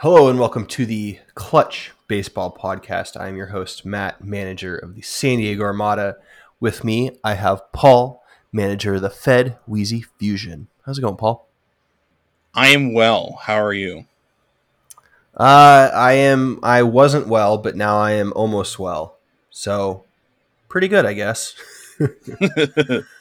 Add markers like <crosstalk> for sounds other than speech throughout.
Hello and welcome to the Clutch Baseball Podcast. I am your host, Matt, manager of the San Diego Armada. With me, I have Paul, manager of the Fed Wheezy Fusion. How's it going, Paul? I am well. How are you? Uh, I am. I wasn't well, but now I am almost well. So, pretty good, I guess. <laughs> <laughs>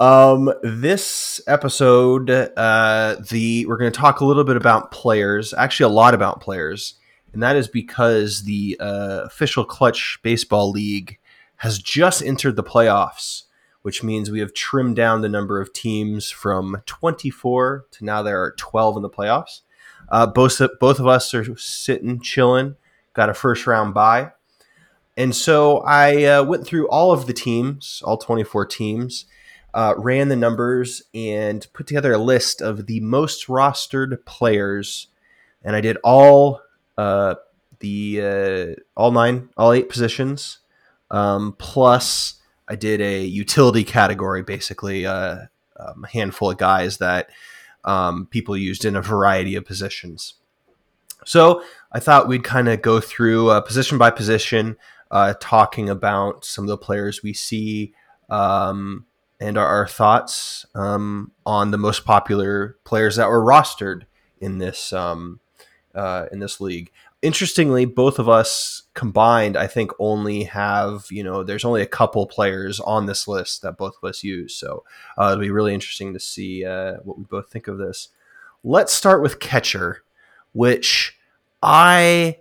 Um, this episode, uh, the we're going to talk a little bit about players, actually a lot about players, and that is because the uh, official Clutch Baseball League has just entered the playoffs, which means we have trimmed down the number of teams from 24 to now there are 12 in the playoffs. Uh, both both of us are sitting chilling, got a first round bye, and so I uh, went through all of the teams, all 24 teams uh, ran the numbers and put together a list of the most rostered players, and I did all uh, the uh, all nine, all eight positions, um, plus I did a utility category, basically uh, um, a handful of guys that um, people used in a variety of positions. So I thought we'd kind of go through uh, position by position, uh, talking about some of the players we see. Um, and our, thoughts um, on the most popular players that were rostered in this um, uh, in this league. Interestingly, both of us combined, I think, only have you know there's only a couple players on this list that both of us use. So uh, it'll be really interesting to see uh, what we both think of this. Let's start with catcher, which I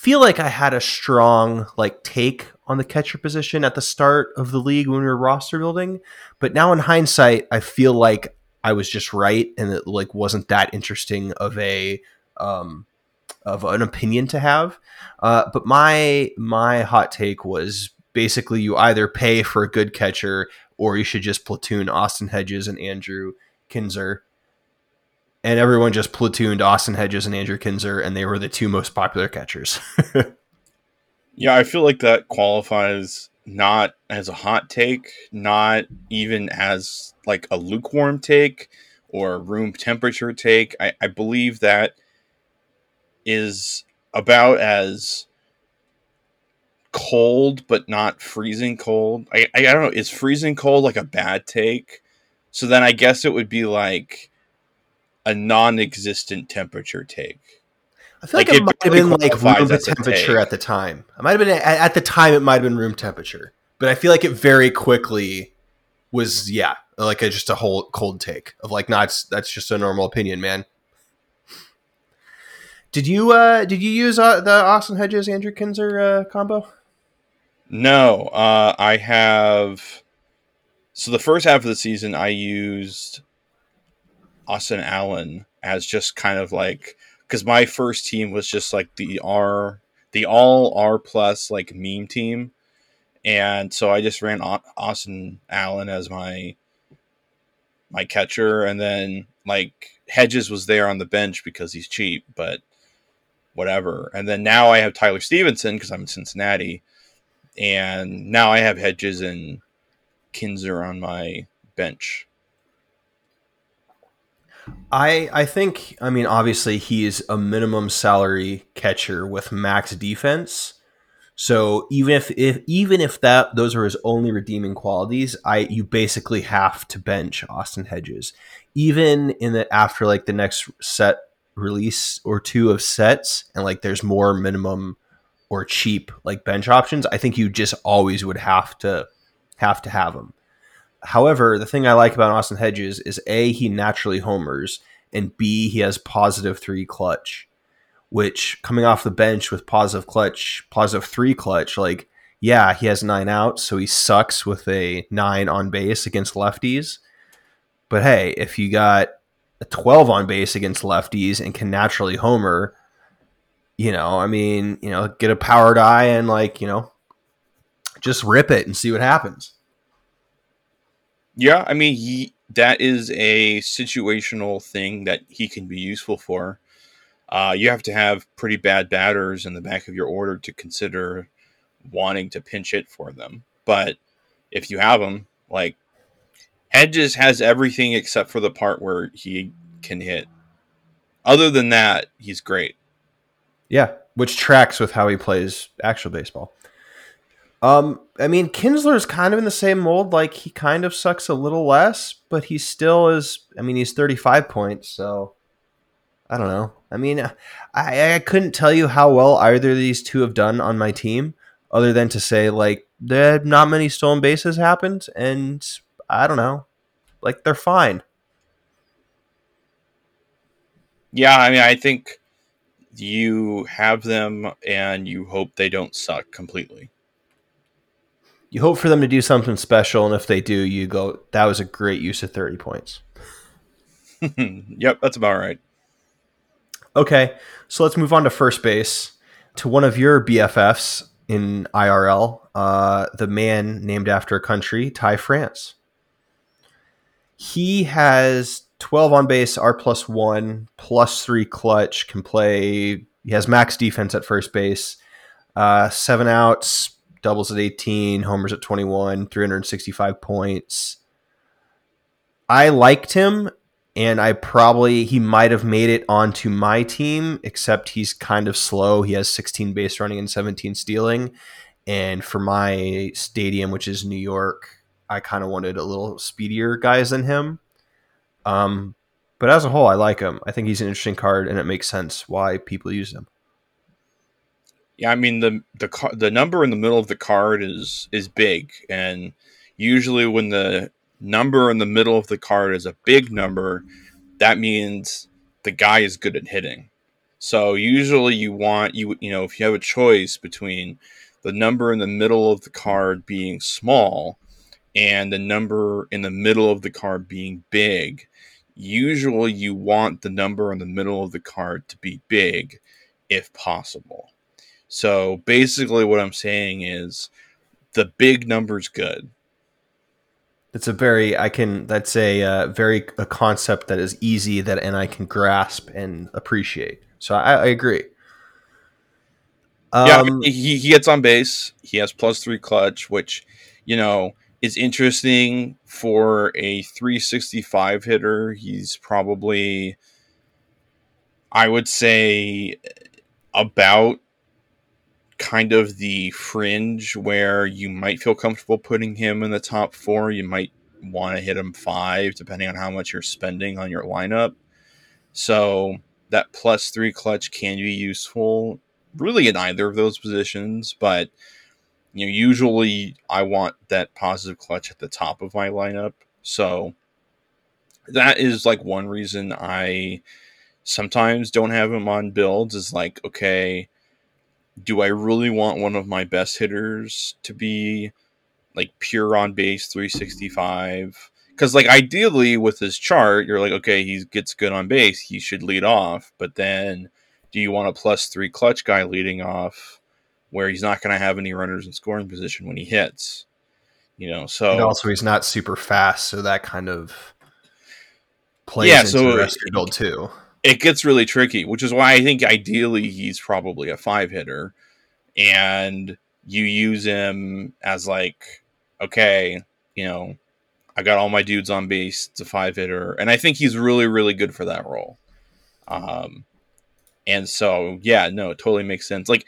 feel like I had a strong like take on the catcher position at the start of the league when we were roster building, but now in hindsight, I feel like I was just right and it like wasn't that interesting of a um, of an opinion to have. Uh, but my my hot take was basically you either pay for a good catcher or you should just platoon Austin Hedges and Andrew Knizner. And everyone just platooned Austin Hedges and Andrew Knizner, and they were the two most popular catchers. <laughs> Yeah, I feel like that qualifies not as a hot take, not even as like a lukewarm take or room temperature take. I, I believe that is about as cold but not freezing cold. I, I, I don't know, is freezing cold like a bad take? So then I guess it would be like a non existent temperature take. I feel like, like it, it might have been like room temperature at the time. It might have been at the time. It might have been room temperature, but I feel like it very quickly was yeah, like a, just a whole cold take of like, not nah, that's just a normal opinion, man. Did you uh did you use uh, the Austin Hedges Andrew Knizner uh, combo? No, uh, I have. So the first half of the season, I used Austin Allen as just kind of like because my first team was just like the R, the all R plus like meme team, and so I just ran Austin Allen as my my catcher, and then like Hedges was there on the bench because he's cheap, but whatever. And then now I have Tyler Stephenson because I'm in Cincinnati, and now I have Hedges and Knizner on my bench. I I think I mean obviously he's a minimum salary catcher with max defense. So even if, if even if that those are his only redeeming qualities, I you basically have to bench Austin Hedges. Even in the after like the next set release or two of sets and like there's more minimum or cheap like bench options, I think you just always would have to have to have him. However, the thing I like about Austin Hedges is A, he naturally homers, and B, he has positive three clutch, which coming off the bench with positive clutch, positive three clutch, like, yeah, he has nine outs, so he sucks with a nine on base against lefties. But hey, if you got a 12 on base against lefties and can naturally homer, you know, I mean, you know, get a powered eye and like, you know, just rip it and see what happens. Yeah, I mean, he, that is a situational thing that he can be useful for. Uh, you have to have pretty bad batters in the back of your order to consider wanting to pinch it for them. But if you have them, like Hedges has everything except for the part where he can hit. Other than that, he's great. Yeah, which tracks with how he plays actual baseball. Um, I mean, Knizner is kind of in the same mold. Like he kind of sucks a little less, but he still is. I mean, he's thirty-five points, so I don't know. I mean, I, I couldn't tell you how well either of these two have done on my team, other than to say like there not many stolen bases happened, and I don't know, like they're fine. Yeah, I mean, I think you have them, and you hope they don't suck completely. You hope for them to do something special, and if they do, you go, "That was a great use of thirty points." <laughs> yep, that's about right. Okay, so let's move on to first base to one of your BFFs in IRL, uh, the man named after a country, Ty France. He has 12 on base, R plus one, plus three clutch, can play. He has max defense at first base, uh, seven outs, doubles at 18, homers at 21, 365 points. I liked him and I probably he might have made it onto my team, except he's kind of slow. He has 16 base running and 17 stealing, and for my stadium, which is New York, I kind of wanted a little speedier guys than him. Um, but as a whole, I like him. I think he's an interesting card, and it makes sense why people use him. Yeah, I mean the the the number in the middle of the card is is big, and usually when the number in the middle of the card is a big number, that means the guy is good at hitting. So usually you want you you know if you have a choice between the number in the middle of the card being small and the number in the middle of the card being big, usually you want the number in the middle of the card to be big if possible. So basically what I'm saying is the big number's good it's a very I can that's a uh, very a concept that is easy that and I can grasp and appreciate. So I, I agree. Um, yeah, he, he gets on base. He has plus three clutch, which you know is interesting for a 365 hitter. He's probably, I would say, about kind of the fringe where you might feel comfortable putting him in the top four. You might want to hit him five, depending on how much you're spending on your lineup. So that plus three clutch can be useful really in either of those positions, but you know, usually I want that positive clutch at the top of my lineup. So that is like one reason I sometimes don't have him on builds is like, okay, do I really want one of my best hitters to be like pure on base 365? Because like ideally with this chart, you're like, okay, he gets good on base, he should lead off. But then, do you want a plus three clutch guy leading off, where he's not going to have any runners in scoring position when he hits? You know, so and also he's not super fast, so that kind of plays yeah, into so the rest of your build too it gets really tricky, which is why I think ideally he's probably a five hitter, and you use him as like, okay, you know, I got all my dudes on base. It's a five hitter, and I think he's really, really good for that role. Um, and so yeah, no, it totally makes sense. Like,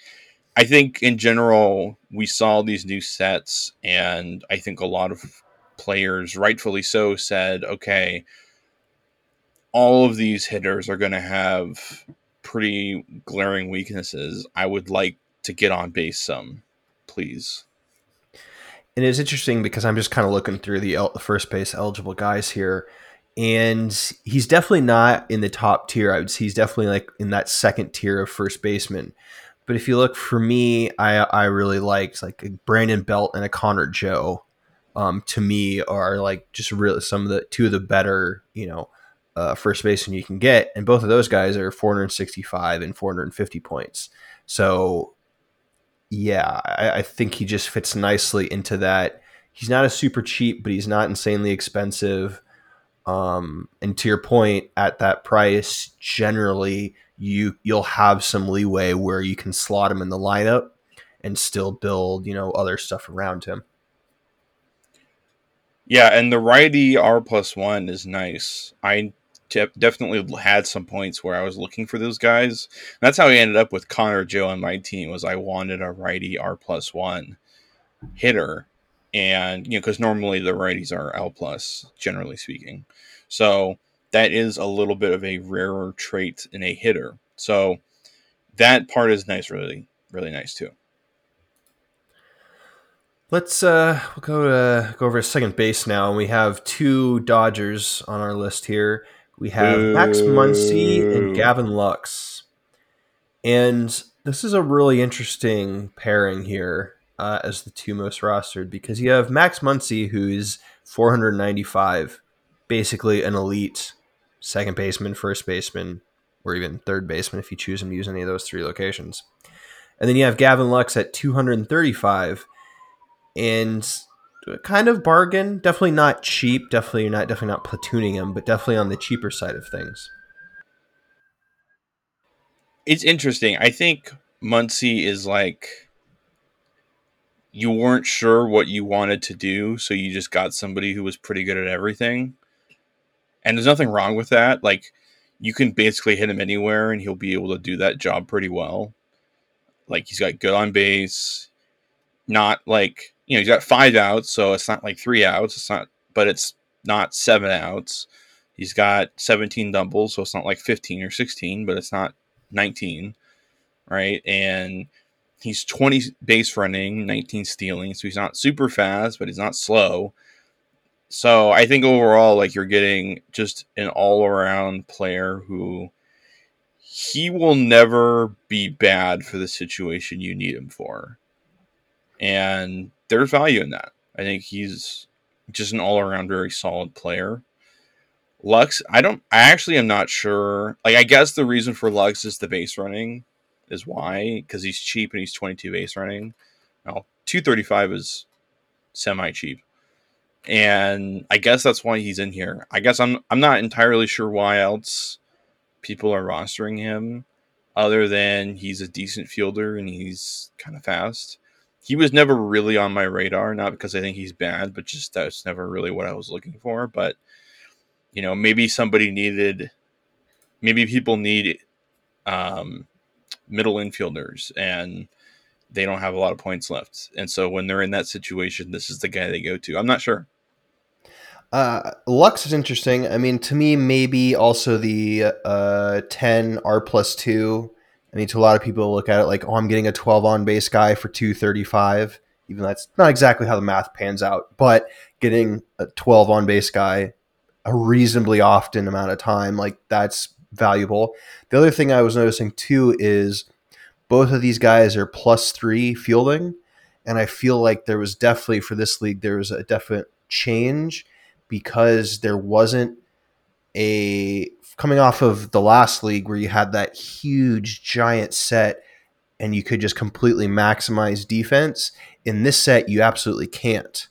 I think in general we saw these new sets, and I think a lot of players, rightfully so, said, okay all of these hitters are going to have pretty glaring weaknesses. I would like to get on base some, please. And it's interesting because I'm just kind of looking through the, el- first base eligible guys here, and he's definitely not in the top tier. I would say he's definitely like in that second tier of first baseman. But if you look for me, I I really liked like Brandon Belt and a Connor Joe. Um, to me, are like just really some of the two of the better, you know, uh, first baseman you can get, and both of those guys are 465 and 450 points. So, yeah, I, I, think he just fits nicely into that. He's not a super cheap, but he's not insanely expensive. Um, and to your point, at that price, generally you you'll have some leeway where you can slot him in the lineup and still build you know other stuff around him. Yeah, and the righty R plus one is nice. I definitely had some points where I was looking for those guys. And that's how I ended up with Connor Joe on my team. Was I wanted a righty R plus one hitter, and you know because normally the righties are L plus generally speaking, so that is a little bit of a rarer trait in a hitter. So that part is nice, really, really nice too. Let's uh, we'll go uh, go over a second base now, and we have two Dodgers on our list here. We have Ooh. Max Muncy and Gavin Lux, and this is a really interesting pairing here uh, as the two most rostered because you have Max Muncy, who's 495, basically an elite second baseman, first baseman, or even third baseman if you choose him to use any of those three locations. And then you have Gavin Lux at 235 and kind of bargain. Definitely not cheap. Definitely not definitely not platooning him, but definitely on the cheaper side of things. It's interesting. I think Muncy is like you weren't sure what you wanted to do, so you just got somebody who was pretty good at everything. And there's nothing wrong with that. Like you can basically hit him anywhere and he'll be able to do that job pretty well. Like he's got good on base, not like you know, he's got five outs, so it's not like three outs. It's not, but it's not seven outs. He's got 17 doubles, so it's not like 15 or 16, but it's not 19, right? And he's 20 base running, 19 stealing, so he's not super fast, but he's not slow. So I think overall, like you're getting just an all around player who he will never be bad for the situation you need him for. And there's value in that. I think he's just an all around very solid player. Lux, I don't, I actually am not sure. Like, I guess the reason for Lux is the base running, is why, because he's cheap and he's 22 base running. Now, 235 is semi cheap. And I guess that's why he's in here. I guess I'm I'm not entirely sure why else people are rostering him other than he's a decent fielder and he's kind of fast he was never really on my radar, not because I think he's bad, but just that's never really what I was looking for. But you know, maybe somebody needed, maybe people need um, middle infielders, and they don't have a lot of points left, and so when they're in that situation, this is the guy they go to. I'm not sure. Uh, Lux is interesting. I mean, to me, maybe also the uh, 10 R plus 2 I mean, to a lot of people, look at it like, oh, I'm getting a 12 on base guy for 235. Even that's not exactly how the math pans out, but getting a 12 on base guy a reasonably often amount of time, like that's valuable. The other thing I was noticing too is both of these guys are plus three fielding. And I feel like there was definitely for this league, there was a definite change because there wasn't a coming off of the last league where you had that huge giant set and you could just completely maximize defense. In this set, you absolutely can't.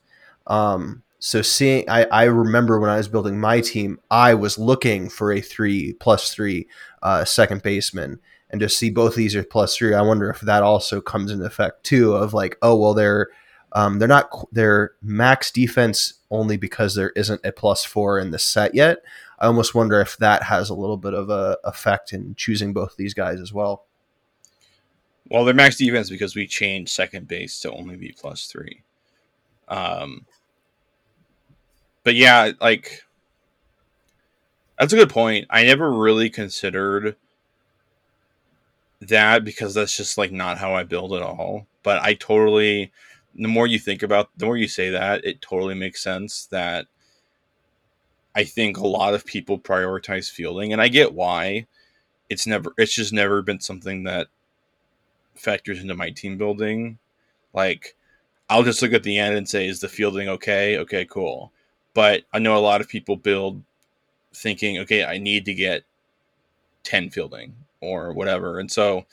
Um, so seeing, I, I remember when I was building my team, I was looking for a three plus three uh, second baseman, and to see both these are plus three, I wonder if that also comes into effect too. Of like, oh well, they're um, they're not they're max defense only because there isn't a plus four in the set yet. I almost wonder if that has a little bit of a effect in choosing both these guys as well. Well, they're max defense because we changed second base to only be plus three. Um, but yeah, like that's a good point. I never really considered that because that's just like not how I build at all. But I totally, the more you think about, the more you say that, it totally makes sense that I think a lot of people prioritize fielding, and I get why. It's never, it's just never been something that factors into my team building. Like, I'll just look at the end and say, is the fielding okay? Okay, cool. But I know a lot of people build thinking, okay, I need to get 10 fielding or whatever. And so,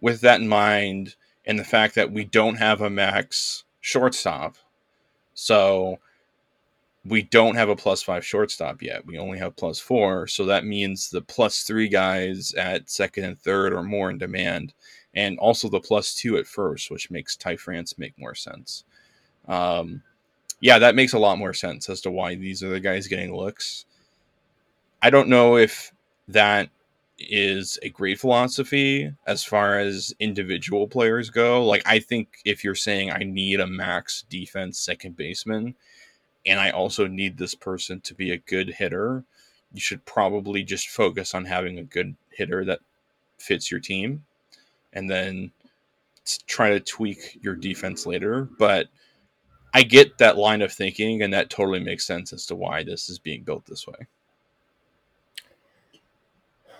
with that in mind, and the fact that we don't have a max shortstop, so we don't have a plus five shortstop yet. We only have plus four. So that means the plus three guys at second and third are more in demand. And also the plus two at first, which makes Ty France make more sense. Um, yeah, that makes a lot more sense as to why these are the guys getting looks. I don't know if that is a great philosophy as far as individual players go. Like I think if you're saying I need a max defense second baseman and I also need this person to be a good hitter, you should probably just focus on having a good hitter that fits your team and then try to tweak your defense later, but I get that line of thinking and that totally makes sense as to why this is being built this way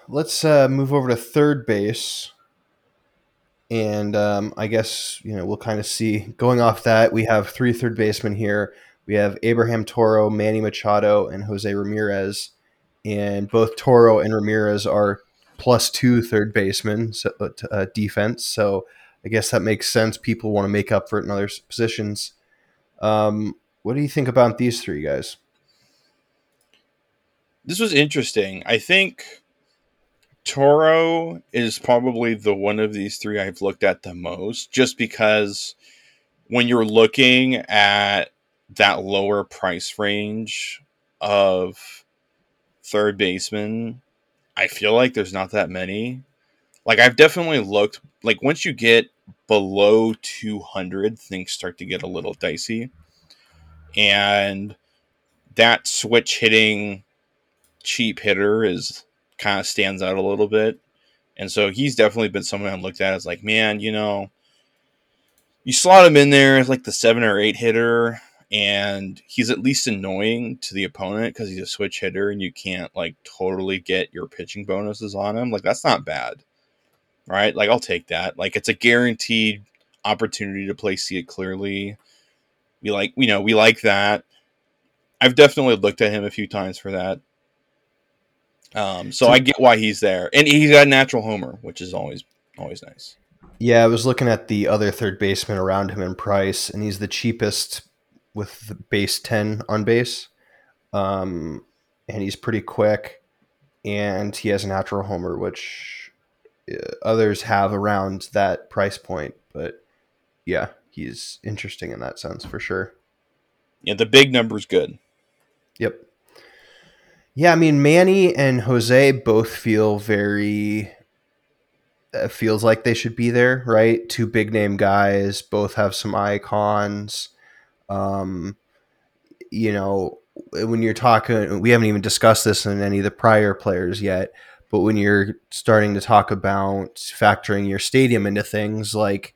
let's uh, move over to third base. And um, I guess, you know, we'll kind of see. Going off that, we have three third basemen here. We have Abraham Toro, Manny Machado, and Jose Ramirez. And both Toro and Ramirez are plus two third basemen so, uh, uh defense. So I guess that makes sense. People want to make up for it in other positions. Um, what do you think about these three guys? This was interesting. I think Toro is probably the one of these three I've looked at the most, just because when you're looking at that lower price range of third baseman, I feel like there's not that many. Like I've definitely looked like once you get below 200, things start to get a little dicey. And that switch hitting cheap hitter is kind of stands out a little bit. And so he's definitely been someone I looked at as like, man, you know, you slot him in there as like the seven or eight hitter, and he's at least annoying to the opponent because he's a switch hitter and you can't like totally get your pitching bonuses on him. Like that's not bad. Right? Like I'll take that. Like it's a guaranteed opportunity to play see it clearly. We like you know, we like that. I've definitely looked at him a few times for that. Um, so, I get why he's there, and he's got a natural homer, which is always always nice. Yeah, I was looking at the other third baseman around him in price, and he's the cheapest with the base ten on base, um, and he's pretty quick, and he has a natural homer, which uh, others have around that price point. But yeah, he's interesting in that sense for sure. Yeah, the big number's good. Yep. Yeah, I mean Manny and Jose both feel very uh, feels like they should be there, right? Two big name guys, both have some icons. Um, you know, when you're talking, we haven't even discussed this in any of the prior players yet, but when you're starting to talk about factoring your stadium into things like,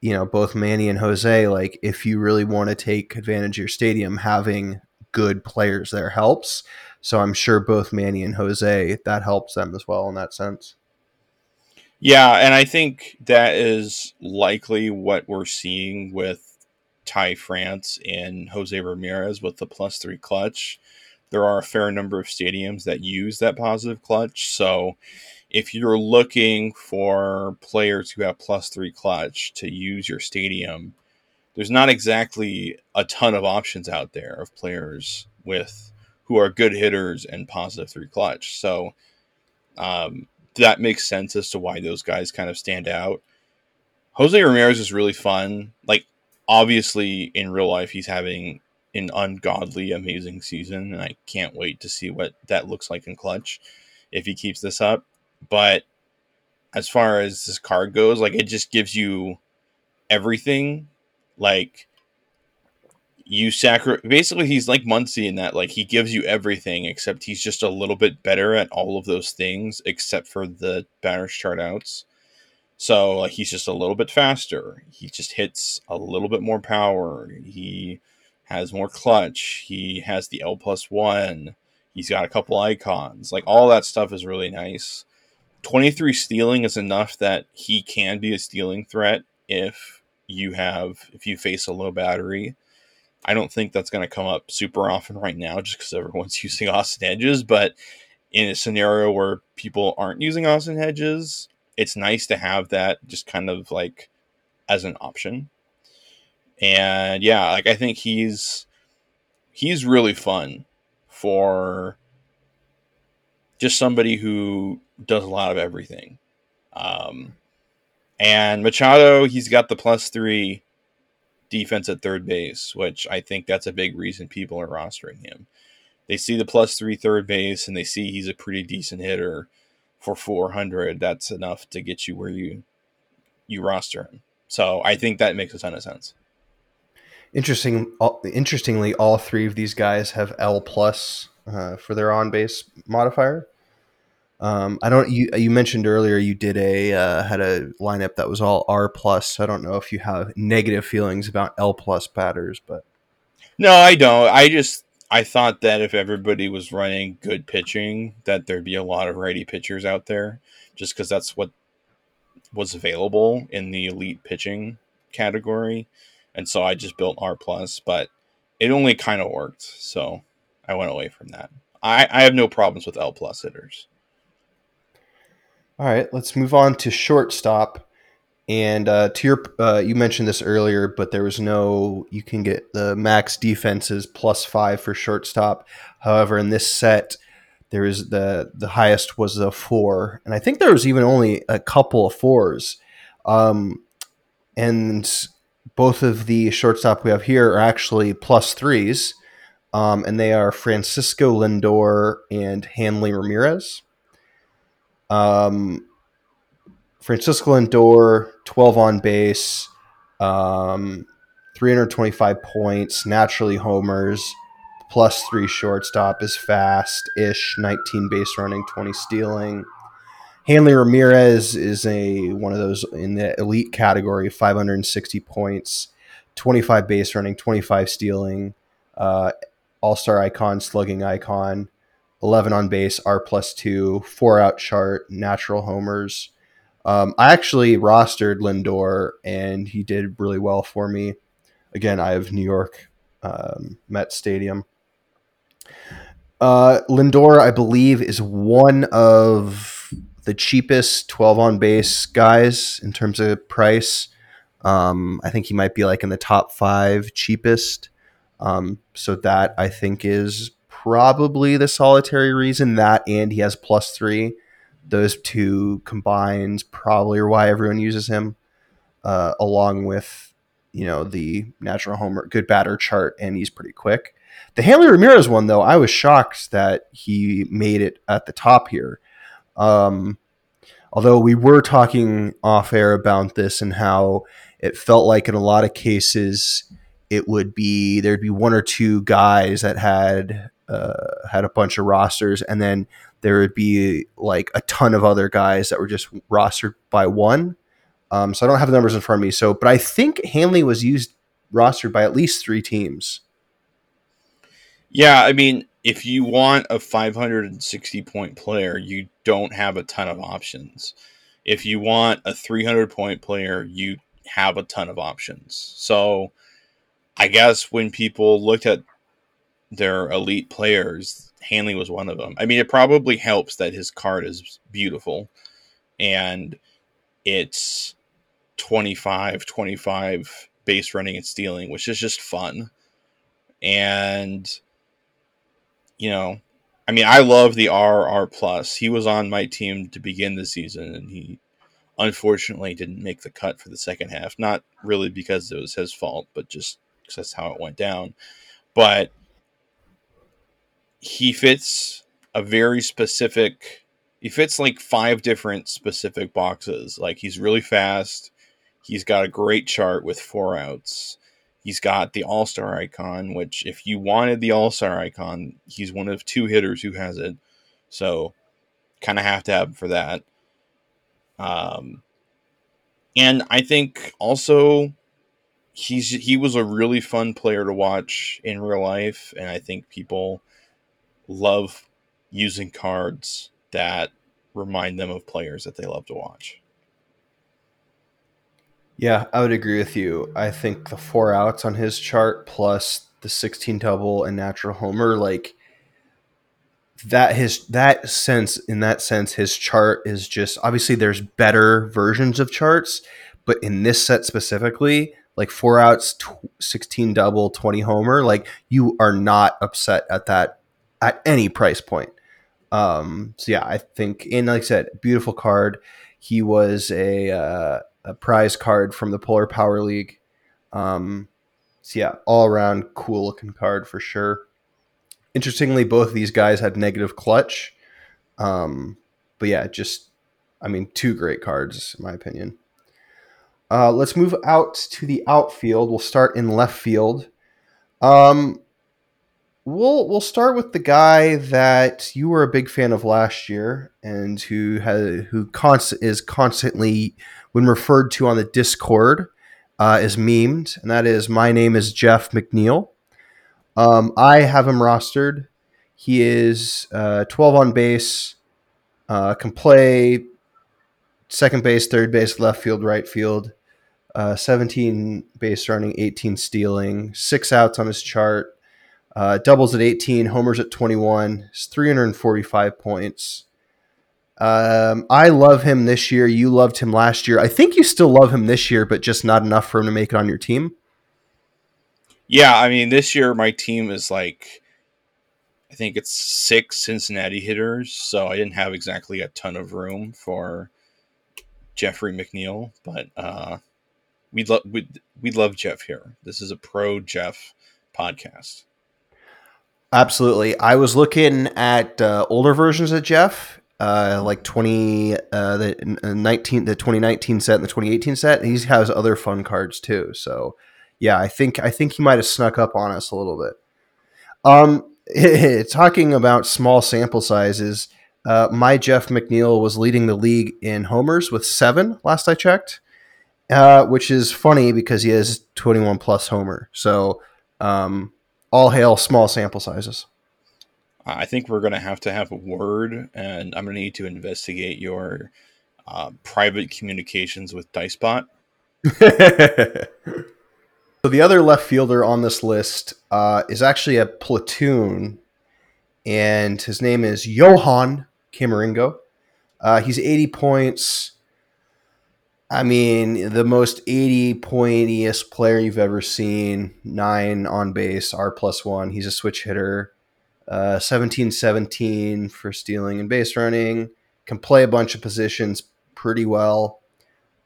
you know, both Manny and Jose, like if you really want to take advantage of your stadium, having good players there helps. So I'm sure both Manny and Jose that helps them as well in that sense. Yeah, and I think that is likely what we're seeing with Ty France and Jose Ramirez with the plus three clutch. There are a fair number of stadiums that use that positive clutch. So if you're looking for players who have plus three clutch to use your stadium, there's not exactly a ton of options out there of players with who are good hitters and positive three clutch. So um, that makes sense as to why those guys kind of stand out. Jose Ramirez is really fun. Like, obviously, in real life, he's having an ungodly amazing season, and I can't wait to see what that looks like in clutch if he keeps this up. But as far as this card goes, like, it just gives you everything. Like, you sacrifice basically he's like Muncy in that like he gives you everything except he's just a little bit better at all of those things except for the batters chart outs. So like he's just a little bit faster. He just hits a little bit more power. He has more clutch. He has the L plus one. He's got a couple icons. Like all that stuff is really nice. 23 stealing is enough that he can be a stealing threat if you have if you face a low battery I don't think that's going to come up super often right now just because everyone's <laughs> using Austin Hedges. But in a scenario where people aren't using Austin Hedges, it's nice to have that just kind of like as an option. And yeah, like I think he's he's really fun for just somebody who does a lot of everything. Um, and Machado, he's got the plus three defense at third base, which I think that's a big reason people are rostering him. they see the plus three third base and they see he's a pretty decent hitter for 400, that's enough to get you where you you roster him. So I think that makes a ton of sense. Interesting. Interestingly, all three of these guys have L plus uh, for their on base modifier. Um, I don't. You you mentioned earlier you did a uh, had a lineup that was all R plus. I don't know if you have negative feelings about L plus batters, but no, I don't. I just I thought that if everybody was running good pitching, that there'd be a lot of righty pitchers out there, just because that's what was available in the elite pitching category, and so I just built R plus, but it only kind of worked, so I went away from that. I, I have no problems with L plus hitters. All right, let's move on to shortstop. And uh, to your, uh, you mentioned this earlier, but there was no. You can get the max defenses plus five for shortstop. However, in this set, there is the the highest was a four, and I think there was even only a couple of fours. Um, and both of the shortstop we have here are actually plus threes, um, and they are Francisco Lindor and Hanley Ramirez. Um, Francisco Lindor, 12 on base, um, 325 points, naturally homers, plus three shortstop, is fast ish, 19 base running, 20 stealing. Hanley Ramirez is a one of those in the elite category, 560 points, 25 base running, 25 stealing, uh, all star icon, slugging icon. 11 on base, R plus two, four out chart, natural homers. Um, I actually rostered Lindor and he did really well for me. Again, I have New York um, Met Stadium. Uh, Lindor, I believe, is one of the cheapest 12 on base guys in terms of price. Um, I think he might be like in the top five cheapest. Um, so that I think is probably the solitary reason that and he has plus three. Those two combined probably are why everyone uses him, uh, along with you know the natural homer good batter chart, and he's pretty quick. The Hanley Ramirez one though, I was shocked that he made it at the top here. Um, although we were talking off air about this and how it felt like in a lot of cases it would be there'd be one or two guys that had uh, had a bunch of rosters, and then there would be like a ton of other guys that were just rostered by one. Um, so I don't have the numbers in front of me. So, but I think Hanley was used rostered by at least three teams. Yeah, I mean, if you want a 560 point player, you don't have a ton of options. If you want a 300 point player, you have a ton of options. So, I guess when people looked at their elite players, Hanley was one of them. I mean, it probably helps that his card is beautiful and it's 25 25 base running and stealing, which is just fun. And you know, I mean, I love the RR plus. He was on my team to begin the season and he unfortunately didn't make the cut for the second half. Not really because it was his fault, but just because that's how it went down. But he fits a very specific he fits like five different specific boxes. Like he's really fast. He's got a great chart with four outs. He's got the all-star icon which if you wanted the all-star icon he's one of two hitters who has it. So kind of have to have for that. Um and i think also he's he was a really fun player to watch in real life and i think people love using cards that remind them of players that they love to watch. Yeah, I would agree with you. I think the four outs on his chart plus the 16 double and natural homer like that his that sense in that sense his chart is just obviously there's better versions of charts, but in this set specifically, like four outs, 16 double, 20 homer, like you are not upset at that at any price point. Um, so yeah, I think, and like I said, beautiful card. He was a, uh, a prize card from the Polar Power League. Um, so yeah, all around cool looking card for sure. interestingly, both of these guys had negative clutch. Um, but yeah, just I mean, two great cards in my opinion. Uh, let's move out to the outfield. We'll start in left field. Um, we'll we'll start with the guy that you were a big fan of last year, and who has who is constantly when referred to on the Discord uh, is memed, and that is my name is Jeff McNeil. Um, I have him rostered. He is uh, 12 on base, uh, can play second base, third base, left field, right field. Uh, 17 base running, 18 stealing, six outs on his chart, uh, doubles at 18, homers at 21, 345 points. Um, I love him this year. You loved him last year. I think you still love him this year, but just not enough for him to make it on your team. Yeah, I mean, this year my team is like, I think it's six Cincinnati hitters, so I didn't have exactly a ton of room for Jeffrey McNeil, but uh, we love we we love Jeff here. This is a pro Jeff podcast. Absolutely. I was looking at uh, older versions of Jeff, uh, like twenty uh, the uh, nineteen the twenty nineteen set and the twenty eighteen set. He has other fun cards too. So yeah, I think I think he might have snuck up on us a little bit. Um, <laughs> talking about small sample sizes, uh, my Jeff McNeil was leading the league in homers with seven last I checked, uh, which is funny because he has 21 plus homer. So um, all hail small sample sizes. I think we're going to have to have a word, and I'm going to need to investigate your uh, private communications with Dicebot. <laughs> so the other left fielder on this list uh, is actually a platoon, and his name is Johan Camaringo. Uh, he's 80 points. I mean, the most 80 pointiest player you've ever seen. Nine on base, R plus one. He's a switch hitter. Uh, 17 17 for stealing and base running. Can play a bunch of positions pretty well.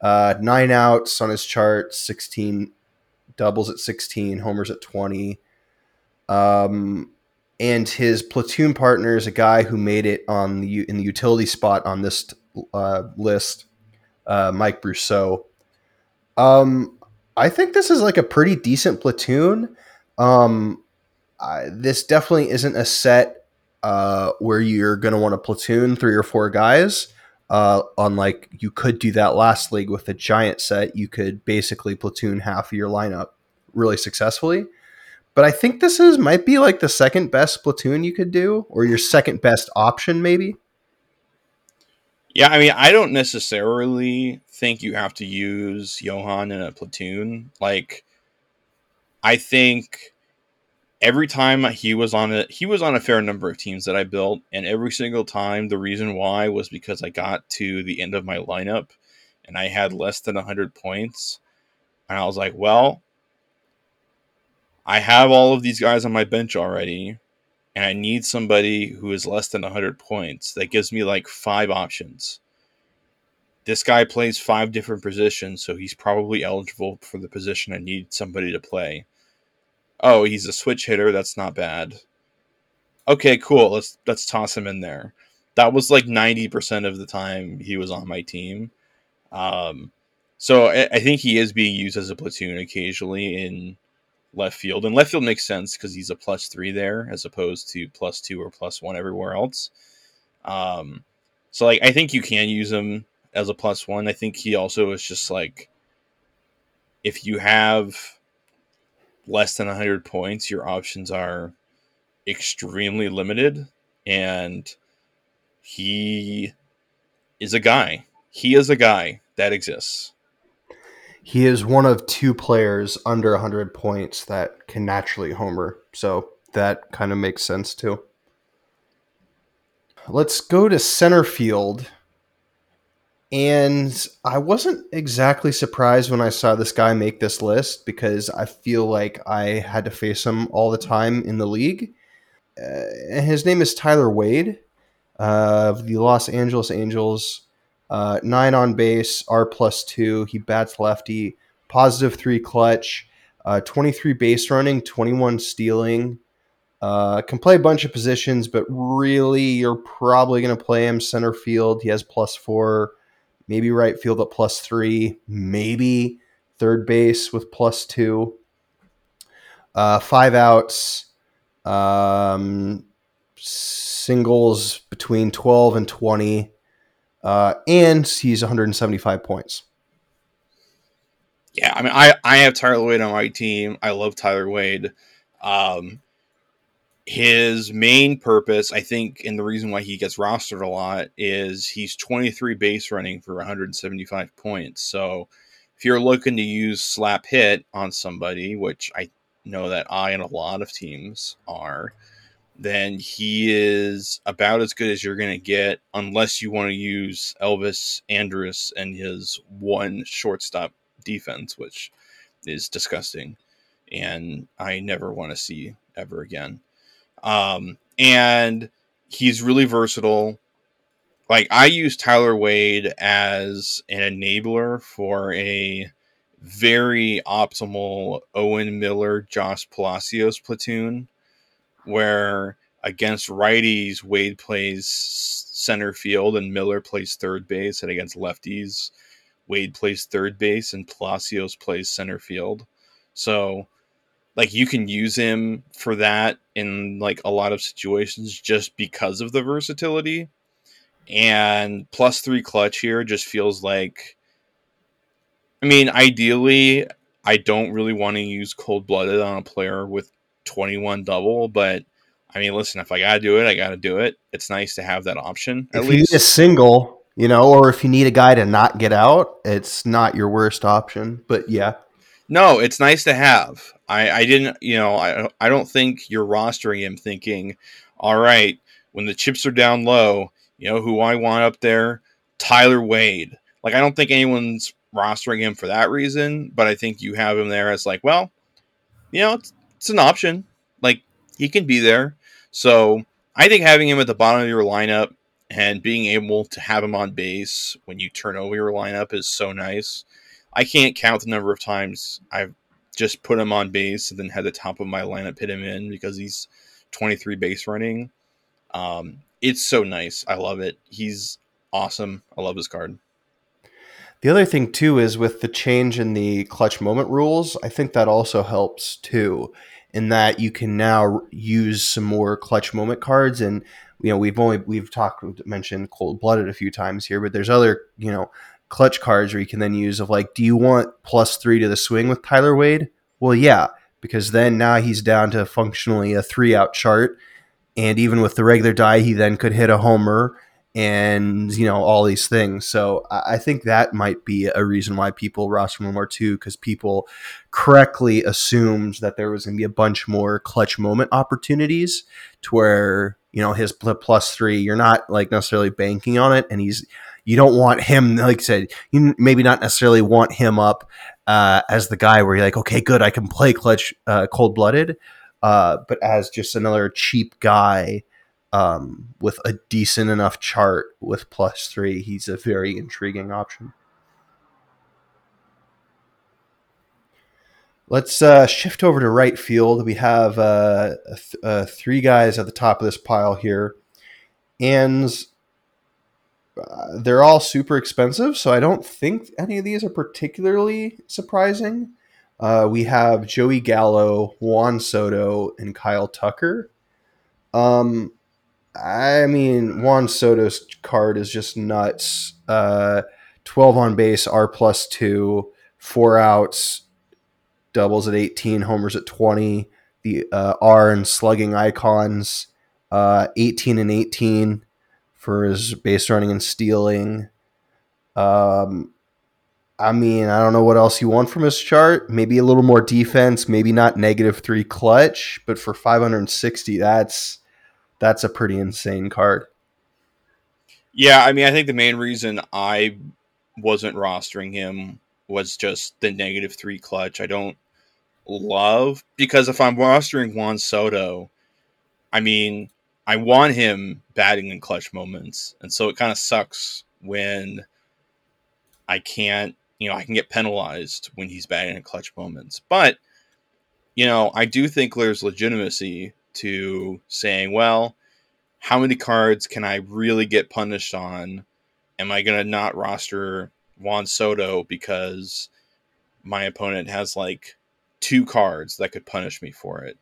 Uh, nine outs on his chart, 16 doubles at 16, homers at 20. Um, and his platoon partner is a guy who made it on the in the utility spot on this uh, list, uh, Mike Brosseau. Um, I think this is like a pretty decent platoon. Um, I, this definitely isn't a set uh, where you're going to want to platoon three or four guys. Uh, unlike you could do that last league with a giant set, you could basically platoon half of your lineup really successfully. But I think this is might be like the second best platoon you could do, or your second best option, maybe. Yeah, I mean, I don't necessarily think you have to use Johan in a platoon. Like, I think every time he was on it, he was on a fair number of teams that I built, and every single time the reason why was because I got to the end of my lineup and I had less than 100 points. And I was like, well, I have all of these guys on my bench already, and I need somebody who is less than 100 points. That gives me like five options. This guy plays five different positions, so he's probably eligible for the position I need somebody to play. Oh, he's a switch hitter. That's not bad. Okay, cool. Let's let's toss him in there. That was like 90% of the time he was on my team. Um, so I, I think he is being used as a platoon occasionally in left field. And left field makes sense because he's a plus three there as opposed to plus two or plus one everywhere else. Um, so like I think you can use him as a plus one. I think he also is just like if you have less than 100 points, your options are extremely limited and he is a guy. He is a guy that exists he is one of two players under 100 points that can naturally homer. So that kind of makes sense too. Let's go to center field. And I wasn't exactly surprised when I saw this guy make this list because I feel like I had to face him all the time in the league. Uh, his name is Tyler Wade of the Los Angeles Angels. Uh, nine on base, R plus two. He bats lefty. Positive three clutch. Uh, 23 base running, 21 stealing. Uh, can play a bunch of positions, but really, you're probably going to play him center field. He has plus four, maybe right field at plus three, maybe third base with plus two. Uh, five outs, um, singles between 12 and 20, uh, and he's 175 points. Yeah, I mean, I, I have Tyler Wade on my team. I love Tyler Wade. Um, his main purpose, I think, and the reason why he gets rostered a lot is he's 23 base running for 175 points. So if you're looking to use slap hit on somebody, which I know that I and a lot of teams are, then he is about as good as you're going to get unless you want to use Elvis Andrus and his one shortstop defense, which is disgusting. And I never want to see ever again. Um, and he's really versatile. Like I use Tyler Wade as an enabler for a very optimal Owen Miller, Josh Palacios platoon, where against righties, Wade plays center field and Miller plays third base, and against lefties, Wade plays third base and Palacios plays center field. So like you can use him for that in like a lot of situations just because of the versatility and plus three clutch here just feels like i mean ideally i don't really want to use cold blooded on a player with 21 double but i mean listen if i gotta do it i gotta do it it's nice to have that option at if least a single you know or if you need a guy to not get out it's not your worst option but yeah no, it's nice to have. I, I didn't, you know, I, I don't think you're rostering him thinking, all right, when the chips are down low, you know who I want up there? Tyler Wade. Like, I don't think anyone's rostering him for that reason, but I think you have him there as like, well, you know, it's, an option. Like, he can be there. So I think having him at the bottom of your lineup and being able to have him on base when you turn over your lineup is so nice. I can't count the number of times I've just put him on base and then had the top of my lineup hit him in because he's 23 base running. Um, it's so nice. I love it. He's awesome. I love his card. The other thing too is with the change in the clutch moment rules, I think that also helps too, in that you can now use some more clutch moment cards. And you know, we've only we've talked mentioned cold blooded a few times here, but there's other you know clutch cards where you can then use of like, do you want plus three to the swing with Tyler Wade? Well, yeah, because then now he's down to functionally a three out chart. And even with the regular die, he then could hit a homer and, you know, all these things. So I think that might be a reason why people roster more too, because people correctly assumed that there was going to be a bunch more clutch moment opportunities to where, you know, his plus three, you're not like necessarily banking on it. And he's, you don't want him, like I said, you maybe not necessarily want him up uh, as the guy where you're like, okay, good, I can play clutch uh, cold blooded, uh, but as just another cheap guy um, with a decent enough chart with plus three, he's a very intriguing option. Let's uh, shift over to right field. We have uh, th- uh, three guys at the top of this pile here. And uh, they're all super expensive, so I don't think any of these are particularly surprising. Uh, we have Joey Gallo, Juan Soto, and Kyle Tucker. Um, I mean, Juan Soto's card is just nuts. Uh, 12 on base, R plus two, four outs, doubles at 18, homers at 20. The uh, R and slugging icons, uh, 18 and 18 for his base running and stealing. Um, I mean, I don't know what else you want from his chart. Maybe a little more defense, maybe not negative three clutch, but for 560, that's that's a pretty insane card. Yeah, I mean, I think the main reason I wasn't rostering him was just the negative three clutch. I don't love because if I'm rostering Juan Soto, I mean, I want him batting in clutch moments, and so it kind of sucks when I can't. You know, I can get penalized when he's batting in clutch moments, but you know, I do think there's legitimacy to saying, well, how many cards can I really get punished on? Am I going to not roster Juan Soto because my opponent has like two cards that could punish me for it?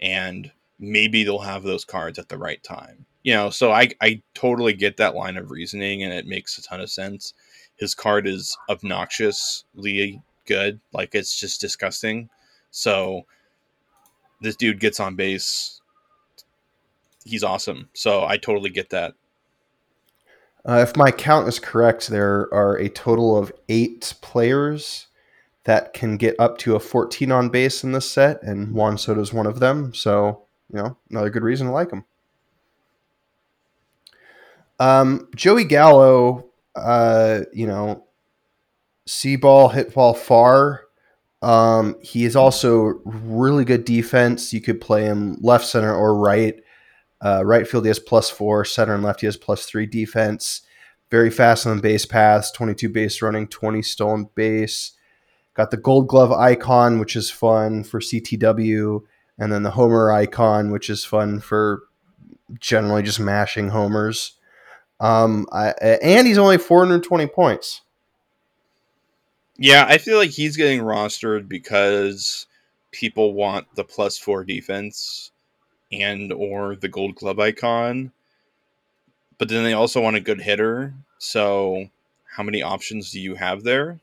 And maybe they'll have those cards at the right time. You know, so I, I totally get that line of reasoning and it makes a ton of sense. His card is obnoxiously good. Like it's just disgusting. So this dude gets on base. He's awesome. So I totally get that. Uh, if my count is correct, there are a total of eight players that can get up to a 14 on base in this set, and Juan Soto is one of them. So, you know, another good reason to like him. Um, Joey Gallo, uh, you know, see ball, hit ball far. Um, he is also really good defense. You could play him left, center, or right. Uh, right field, he has plus four. Center and left, he has plus three defense. Very fast on base paths, 22 base running, 20 stolen base. Got the gold glove icon, which is fun for CTW. And then the homer icon, which is fun for generally just mashing homers. Um, I, and he's only 420 points. Yeah, I feel like he's getting rostered because people want the plus four defense and or the gold club icon. But then they also want a good hitter. So how many options do you have there?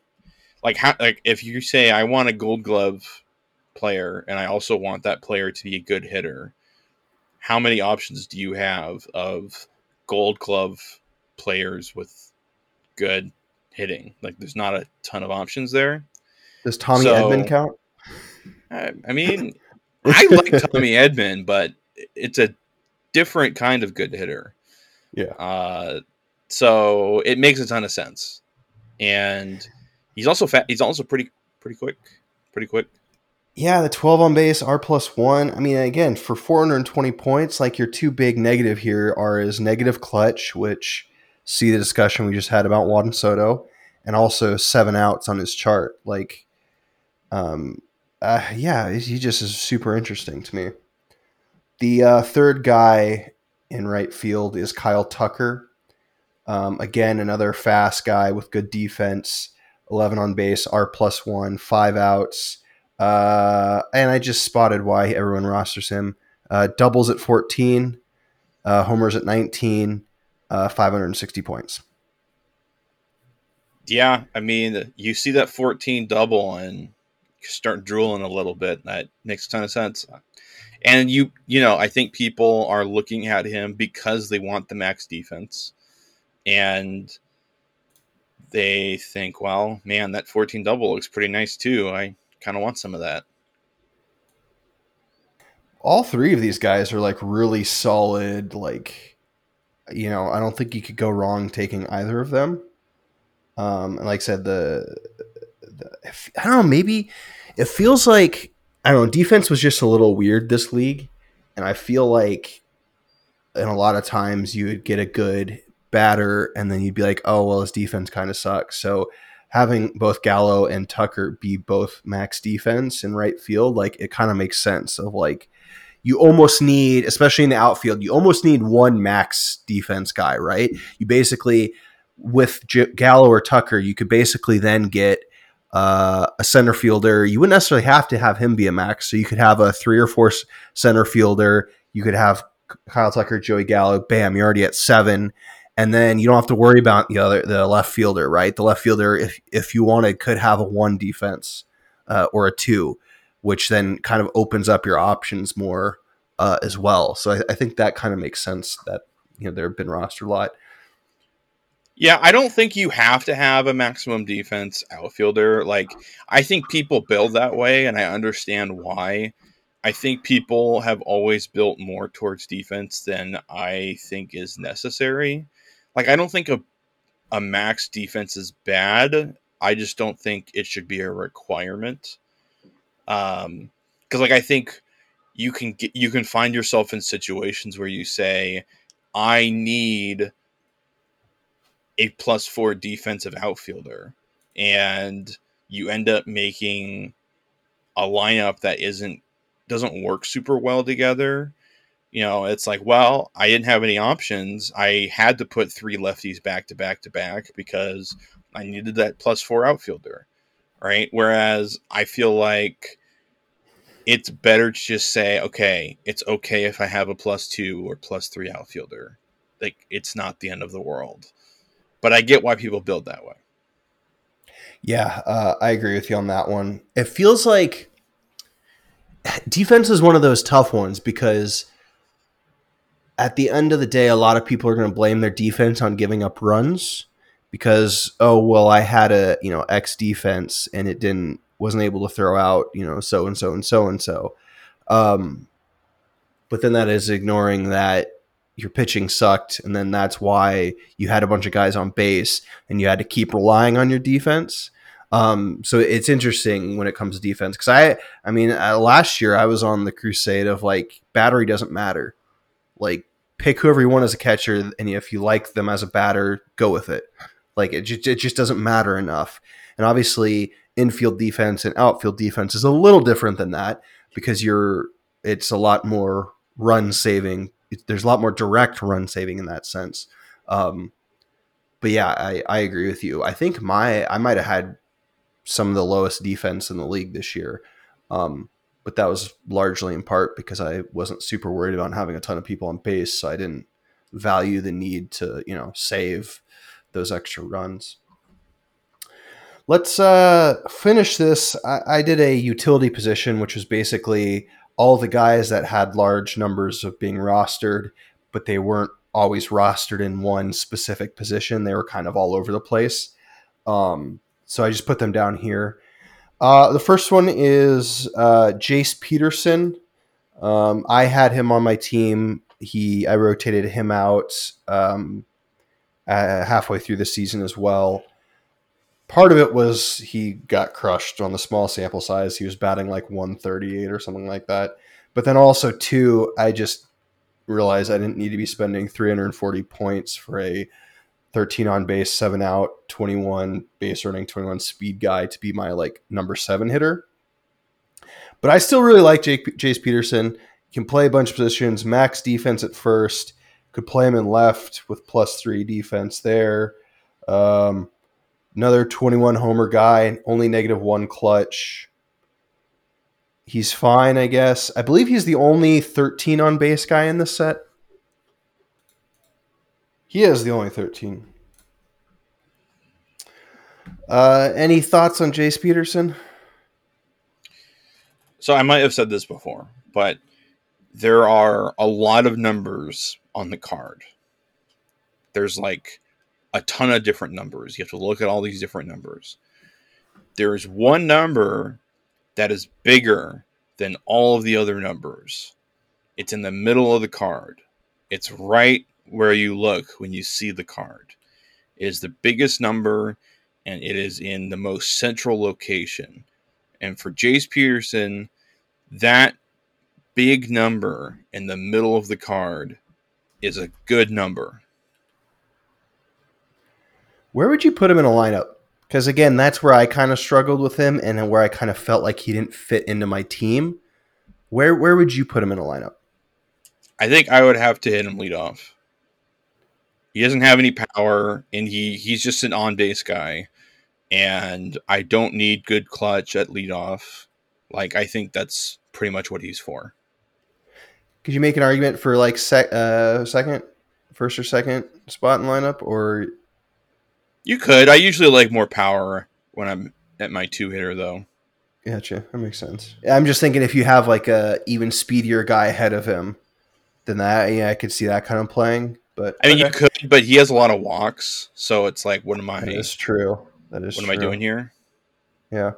Like how like if you say I want a gold glove player and I also want that player to be a good hitter, how many options do you have of gold glove players with good hitting. Like there's not a ton of options there. Does Tommy so, Edman count? I, I mean, <laughs> I like Tommy Edman, but it's a different kind of good hitter. Yeah. Uh, so it makes a ton of sense, and he's also fat. He's also pretty pretty quick, pretty quick. Yeah, the 12 on base, R plus one. I mean, again, for 420 points, like your two big negative here are his negative clutch, which see the discussion we just had about Juan Soto, and also seven outs on his chart. Like, um, uh, yeah, he just is super interesting to me. The uh, third guy in right field is Kyle Tucker. Um, again, another fast guy with good defense, 11 on base, R plus one, five outs. Uh, and I just spotted why everyone rosters him. Uh, doubles at 14, uh, homers at 19, uh, 560 points. Yeah, I mean, you see that 14 double and start drooling a little bit. That makes a ton of sense. And you, you know, I think people are looking at him because they want the max defense, and they think, well, man, that 14 double looks pretty nice too. I kind of want some of that. All three of these guys are like really solid, like you know, I don't think you could go wrong taking either of them. Um, and like I said, the, the I don't know, maybe it feels like I don't know. Defense was just a little weird this league, and I feel like, in a lot of times you would get a good batter, and then you'd be like, oh well, his defense kind of sucks. So having both Gallo and Tucker be both max defense in right field, like it kind of makes sense of like you almost need, especially in the outfield, you almost need one max defense guy, right? You basically, with J- Gallo or Tucker, you could basically then get uh, a center fielder. You wouldn't necessarily have to have him be a max. So you could have a three or four center fielder. You could have Kyle Tucker, Joey Gallo. Bam, you're already at seven. And then you don't have to worry about the other the left fielder, right? The left fielder, if if you wanted, could have a one defense uh, or a two which then kind of opens up your options more uh, as well. So I, I think that kind of makes sense that you know they've been roster lot. Yeah, I don't think you have to have a maximum defense outfielder. Like I think people build that way, and I understand why. I think people have always built more towards defense than I think is necessary. Like I don't think a a max defense is bad. I just don't think it should be a requirement. Um, because like I think you can get you can find yourself in situations where you say, I need a plus four defensive outfielder, and you end up making a lineup that isn't doesn't work super well together You know, it's like, well, I didn't have any options. I had to put three lefties back to back to back because I needed that plus four outfielder, right? Whereas I feel like it's better to just say, okay, it's okay if I have a plus two or plus three outfielder. Like, it's not the end of the world. But I get why people build that way. Yeah, uh, I agree with you on that one. It feels like <sighs> defense is one of those tough ones because at the end of the day, a lot of people are going to blame their defense on giving up runs because oh well, I had a you know X defense and it didn't wasn't able to throw out you know so and so and so and so. Um, but then that is ignoring that your pitching sucked, and then that's why you had a bunch of guys on base and you had to keep relying on your defense. Um, so it's interesting when it comes to defense because I, I mean, uh, last year I was on the crusade of like battery doesn't matter, like pick whoever you want as a catcher, and if you like them as a batter, go with it. Like it just, it just doesn't matter enough. And obviously, infield defense and outfield defense is a little different than that because you're it's a lot more run saving. There's a lot more direct run saving in that sense. Um, but yeah, I, I agree with you. I think my I might have had some of the lowest defense in the league this year. Um, but that was largely in part because I wasn't super worried about having a ton of people on base, so I didn't value the need to, you know, save those extra runs. Let's uh, finish this. I, I did a utility position, which was basically all the guys that had large numbers of being rostered, but they weren't always rostered in one specific position. They were kind of all over the place. Um, so I just put them down here. Uh, the first one is uh, Jace Peterson. Um, I had him on my team. He I rotated him out um, uh, halfway through the season as well. Part of it was he got crushed on the small sample size. He was batting like 138 or something like that. But then also too, I just realized I didn't need to be spending 340 points for a 13 on base, seven out, 21 base running, 21 speed guy to be my like number seven hitter. But I still really like Jake, Jace Peterson. Can play a bunch of positions, max defense at first, could play him in left with plus three defense there. Um, another 21 homer guy, only negative one clutch. He's fine, I guess. I believe he's the only 13 on base guy in the set. He is the only 13. Uh, any thoughts on Jace Peterson? So I might have said this before, but there are a lot of numbers on the card. There's like a ton of different numbers. You have to look at all these different numbers. There's one number that is bigger than all of the other numbers. It's in the middle of the card. It's right where you look when you see the card. It is the biggest number and it is in the most central location. And for Jace Peterson, that big number in the middle of the card is a good number. Where would you put him in a lineup? Because again, that's where I kind of struggled with him and where I kind of felt like he didn't fit into my team. Where where would you put him in a lineup? I think I would have to hit him lead off. He doesn't have any power, and he he's just an on base guy. And I don't need good clutch at leadoff. Like I think that's pretty much what he's for. Could you make an argument for like sec, uh, second, first or second spot in lineup, or you could? I usually like more power when I'm at my two hitter, though. Gotcha. That makes sense. I'm just thinking if you have like a even speedier guy ahead of him, than that yeah, I could see that kind of playing. But I mean, okay. you could, but he has a lot of walks, so it's like, what am I? That is true. That is. What true. am I doing here? Yeah.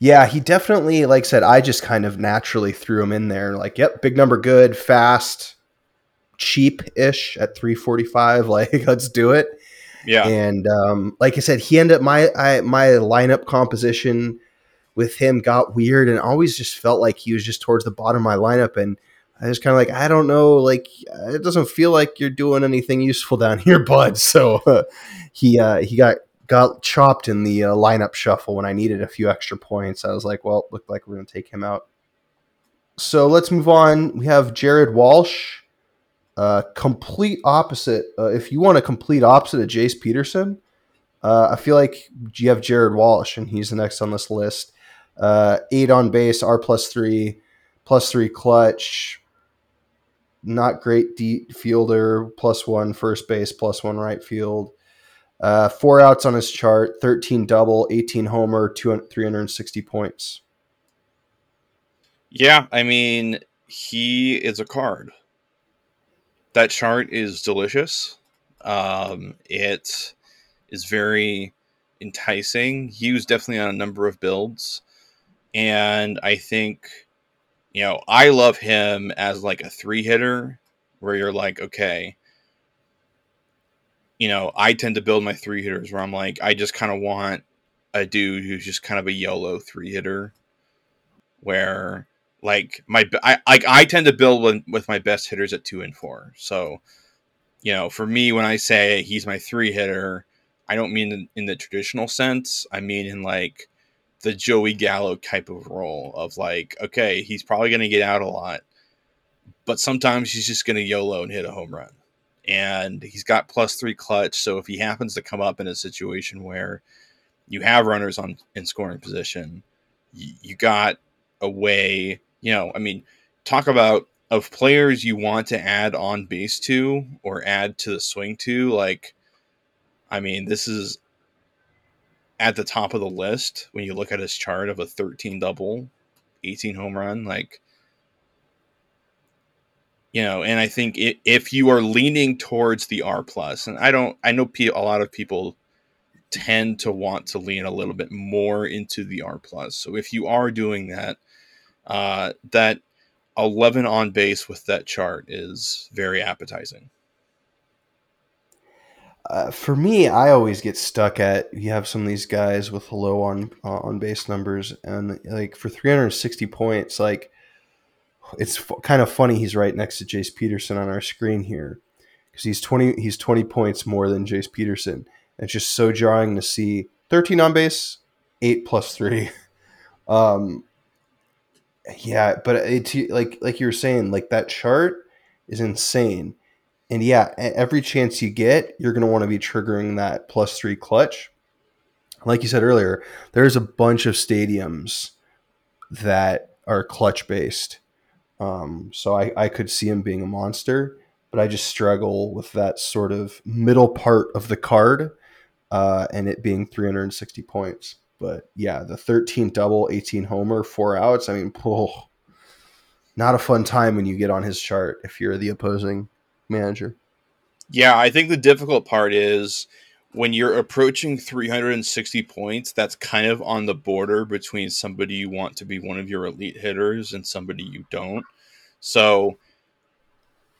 Yeah, he definitely, like I said, I just kind of naturally threw him in there. Like, yep, big number, good, fast, cheap ish at 345. <laughs> Like, let's do it. Yeah. And um, like I said, he ended up my I, my lineup composition with him got weird and always just felt like he was just towards the bottom of my lineup. And I was kind of like, I don't know, like it doesn't feel like you're doing anything useful down <laughs> here, bud. So uh, <laughs> he uh, he got got chopped in the uh, lineup shuffle when I needed a few extra points. I was like, well, looked like we're gonna take him out. so let's move on. We have Jared Walsh, uh, complete opposite. Uh, if you want a complete opposite of Jace Peterson, uh, I feel like you have Jared Walsh, and he's the next on this list. Uh, eight on base, R plus three, plus three clutch. Not great deep fielder, plus one first base, plus one right field. Uh, four outs on his chart, 13 double, 18 homer, 360 points. Yeah, I mean, he is a card. That chart is delicious. Um, it is very enticing. He was definitely on a number of builds. And I think, you know, I love him as like a three hitter where you're like, okay, you know, I tend to build my three hitters where I'm like, I just kind of want a dude who's just kind of a YOLO three hitter where like my I like I tend to build with, with my best hitters at two and four. So, you know, for me, when I say he's my three hitter, I don't mean in, in the traditional sense. I mean in like the Joey Gallo type of role of like, okay, he's probably going to get out a lot, but sometimes he's just going to YOLO and hit a home run. And he's got plus three clutch. So if he happens to come up in a situation where you have runners on in scoring position, you, you got a way you know, I mean, talk about of players you want to add on base to or add to the swing to. Like, I mean, this is at the top of the list when you look at his chart of a 13 double, 18 home run. Like, you know, and I think it, if you are leaning towards the R plus, and I don't, I know a lot of people tend to want to lean a little bit more into the R plus. So if you are doing that, uh, that 11 on base with that chart is very appetizing. Uh, for me, I always get stuck at you have some of these guys with low on uh, on base numbers, and like for 360 points, like it's f- kind of funny he's right next to Jace Peterson on our screen here because he's 20 he's 20 points more than Jace Peterson. It's just so jarring to see 13 on base, eight plus three. <laughs> Um, yeah, but it's like like you were saying, like that chart is insane. And yeah, every chance you get, you're going to want to be triggering that plus three clutch. Like you said earlier, there's a bunch of stadiums that are clutch based. Um, so I, I could see him being a monster, but I just struggle with that sort of middle part of the card uh, and it being 360 points. But yeah, the 13 double, 18 homer, four outs. I mean, oh, not a fun time when you get on his chart if you're the opposing manager. Yeah, I think the difficult part is when you're approaching 360 points, that's kind of on the border between somebody you want to be one of your elite hitters and somebody you don't. So,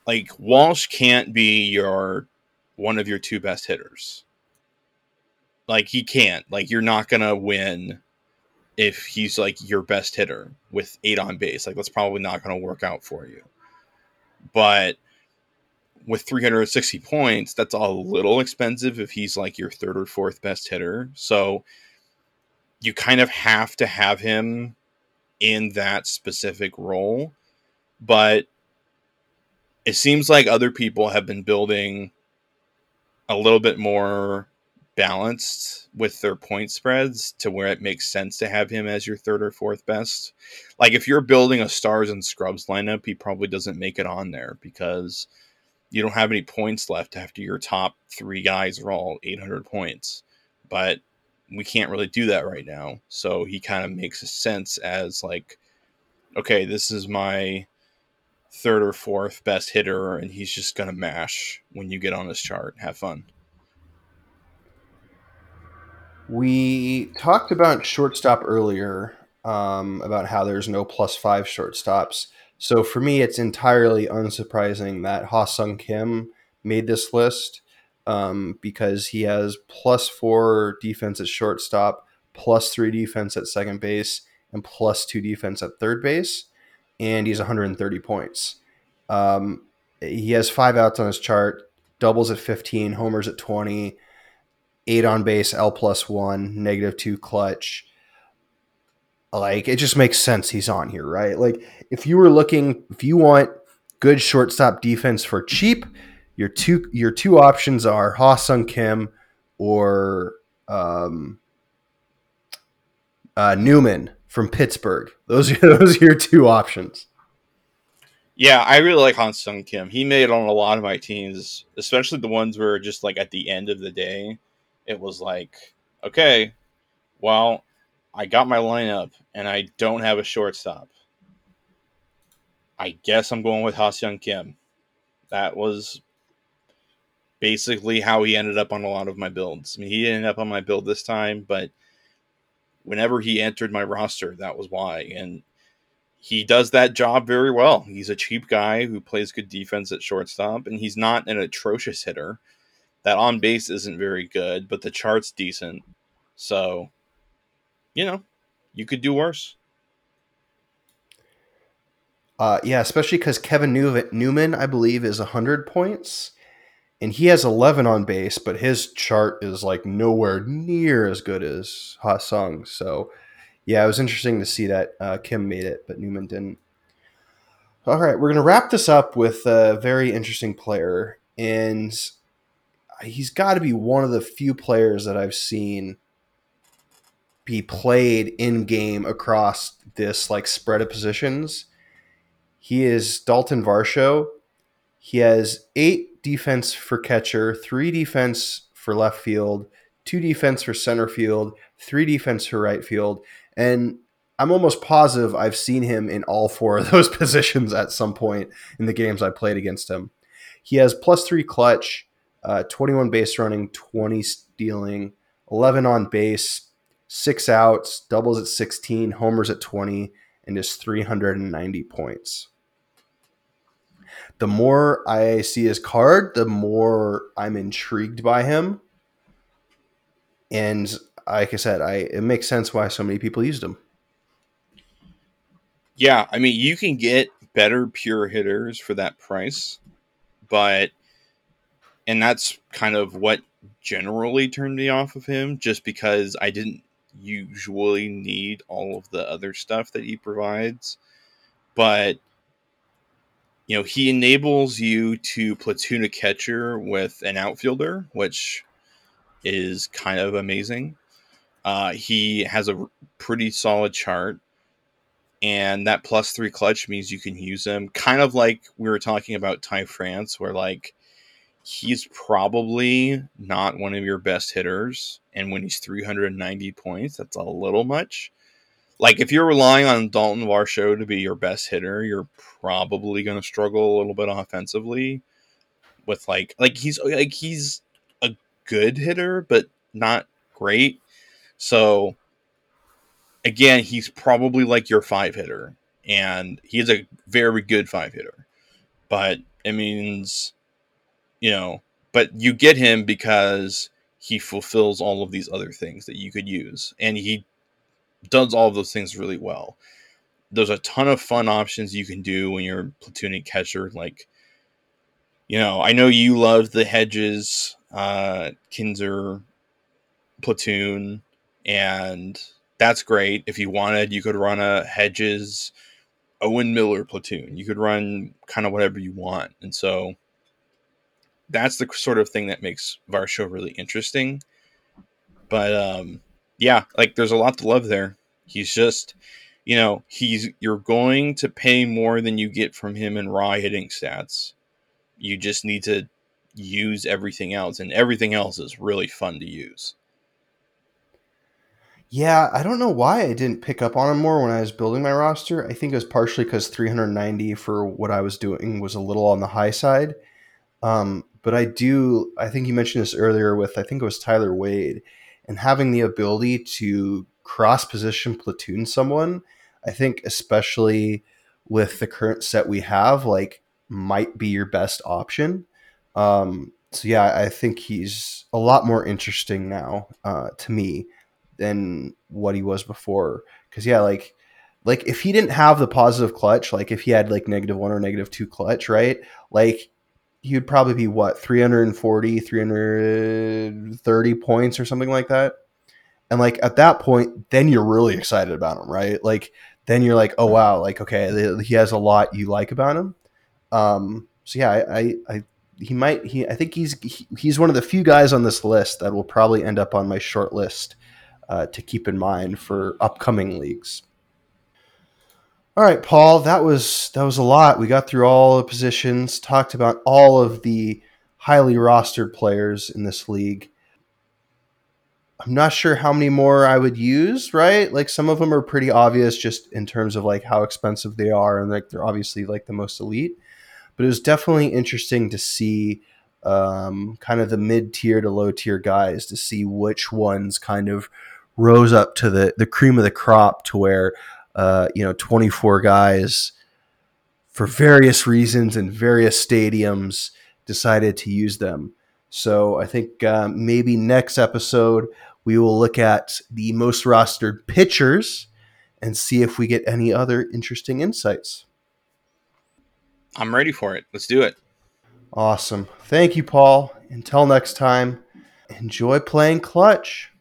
like, Walsh can't be your one of your two best hitters. Like he can't. Like you're not gonna win if he's like your best hitter with eight on base. Like that's probably not gonna work out for you. But with 360 points, that's a little expensive if he's like your third or fourth best hitter. So you kind of have to have him in that specific role. But it seems like other people have been building a little bit more balanced with their point spreads to where it makes sense to have him as your third or fourth best. Like if you're building a stars and scrubs lineup, he probably doesn't make it on there because you don't have any points left after your top three guys are all 800 points. But we can't really do that right now. So he kind of makes a sense as like, okay, this is my third or fourth best hitter, and he's just gonna mash when you get on his chart. Have fun. We talked about shortstop earlier, um, about how there's no plus five shortstops. So for me, it's entirely unsurprising that Ha-Seong Kim made this list um, because he has plus four defense at shortstop, plus three defense at second base, and plus two defense at third base, and he's 130 points. Um, he has five outs on his chart, doubles at 15, homers at 20 eight on base, L plus one, negative two clutch. Like it just makes sense he's on here, right? Like if you were looking, if you want good shortstop defense for cheap, your two your two options are Ha-Seong Kim or um, uh, Newman from Pittsburgh. Those are <laughs> those are your two options. Yeah, I really like Ha-Seong Kim. He made on a lot of my teams, especially the ones where just like at the end of the day, it was like, okay, well, I got my lineup and I don't have a shortstop. I guess I'm going with Ha-Seong Kim. That was basically how he ended up on a lot of my builds. I mean, he ended up on my build this time, but whenever he entered my roster, that was why. And he does that job very well. He's a cheap guy who plays good defense at shortstop, and he's not an atrocious hitter. That on base isn't very good, but the chart's decent. So, you know, you could do worse. Uh, yeah, especially because Kevin Newman, I believe, is 100 points. And he has 11 on base, but his chart is like nowhere near as good as Ha-Seong. So, yeah, it was interesting to see that uh, Kim made it, but Newman didn't. All right, we're going to wrap this up with a very interesting player. And he's got to be one of the few players that I've seen be played in game across this like spread of positions. He is Dalton Varsho. He has eight defense for catcher, three defense for left field, two defense for center field, three defense for right field, and I'm almost positive I've seen him in all four of <laughs> those positions at some point in the games I played against him. He has plus three clutch, uh, 21 base running, 20 stealing, 11 on base, six outs, doubles at 16, homers at 20, and is 390 points. The more I see his card, the more I'm intrigued by him. And like I said, I it makes sense why so many people used him. Yeah, I mean, you can get better pure hitters for that price, but and that's kind of what generally turned me off of him just because I didn't usually need all of the other stuff that he provides. But you know, he enables you to platoon a catcher with an outfielder, which is kind of amazing. Uh, he has a pretty solid chart, and that plus three clutch means you can use him. Kind of like we were talking about Ty France, where like he's probably not one of your best hitters, and when he's 390 points, that's a little much. Like if you're relying on Dalton Varsho to be your best hitter, you're probably going to struggle a little bit offensively. With like, like he's like he's a good hitter, but not great so again, he's probably like your five hitter, and he's a very good five hitter. But it means, you know, but you get him because he fulfills all of these other things that you could use, and he does all of those things really well. There's a ton of fun options you can do when you're platooning catcher, like you know, I know you love the Hedges, uh, Knizner platoon and that's great. If you wanted, you could run a Hedges, Owen Miller platoon. You could run kind of whatever you want, and so that's the sort of thing that makes Varsho really interesting. But um, yeah, like there's a lot to love there. He's just, you know, he's you're going to pay more than you get from him in raw hitting stats. You just need to use everything else, and everything else is really fun to use. Yeah, I don't know why I didn't pick up on him more when I was building my roster. I think it was partially because 390 for what I was doing was a little on the high side. Um, but I do, I think you mentioned this earlier with, I think it was Tyler Wade, and having the ability to cross position platoon someone, I think, especially with the current set we have, like, might be your best option. Um, so, yeah, I think he's a lot more interesting now uh, to me than what he was before. Because yeah, like like if he didn't have the positive clutch, like if he had like negative one or negative two clutch, right? Like he would probably be what 340 330 points or something like that And like at that point, then you're really excited about him, right? Like then you're like, oh wow, like okay, he has a lot you like about him. Um, so yeah, I, I, I he might he I think he's he, he's one of the few guys on this list that will probably end up on my short list uh, to keep in mind for upcoming leagues. All right, Paul, that was that was a lot. We got through all the positions, talked about all of the highly rostered players in this league. I'm not sure how many more I would use, right? Like some of them are pretty obvious just in terms of like how expensive they are and like they're obviously like the most elite. But it was definitely interesting to see um, kind of the mid tier to low tier guys to see which ones kind of rose up to the the cream of the crop to where uh, you know 24 guys for various reasons and various stadiums decided to use them. So I think uh, maybe next episode we will look at the most rostered pitchers and see if we get any other interesting insights. I'm ready for it. Let's do it. Awesome. Thank you, Paul. Until next time, enjoy playing clutch.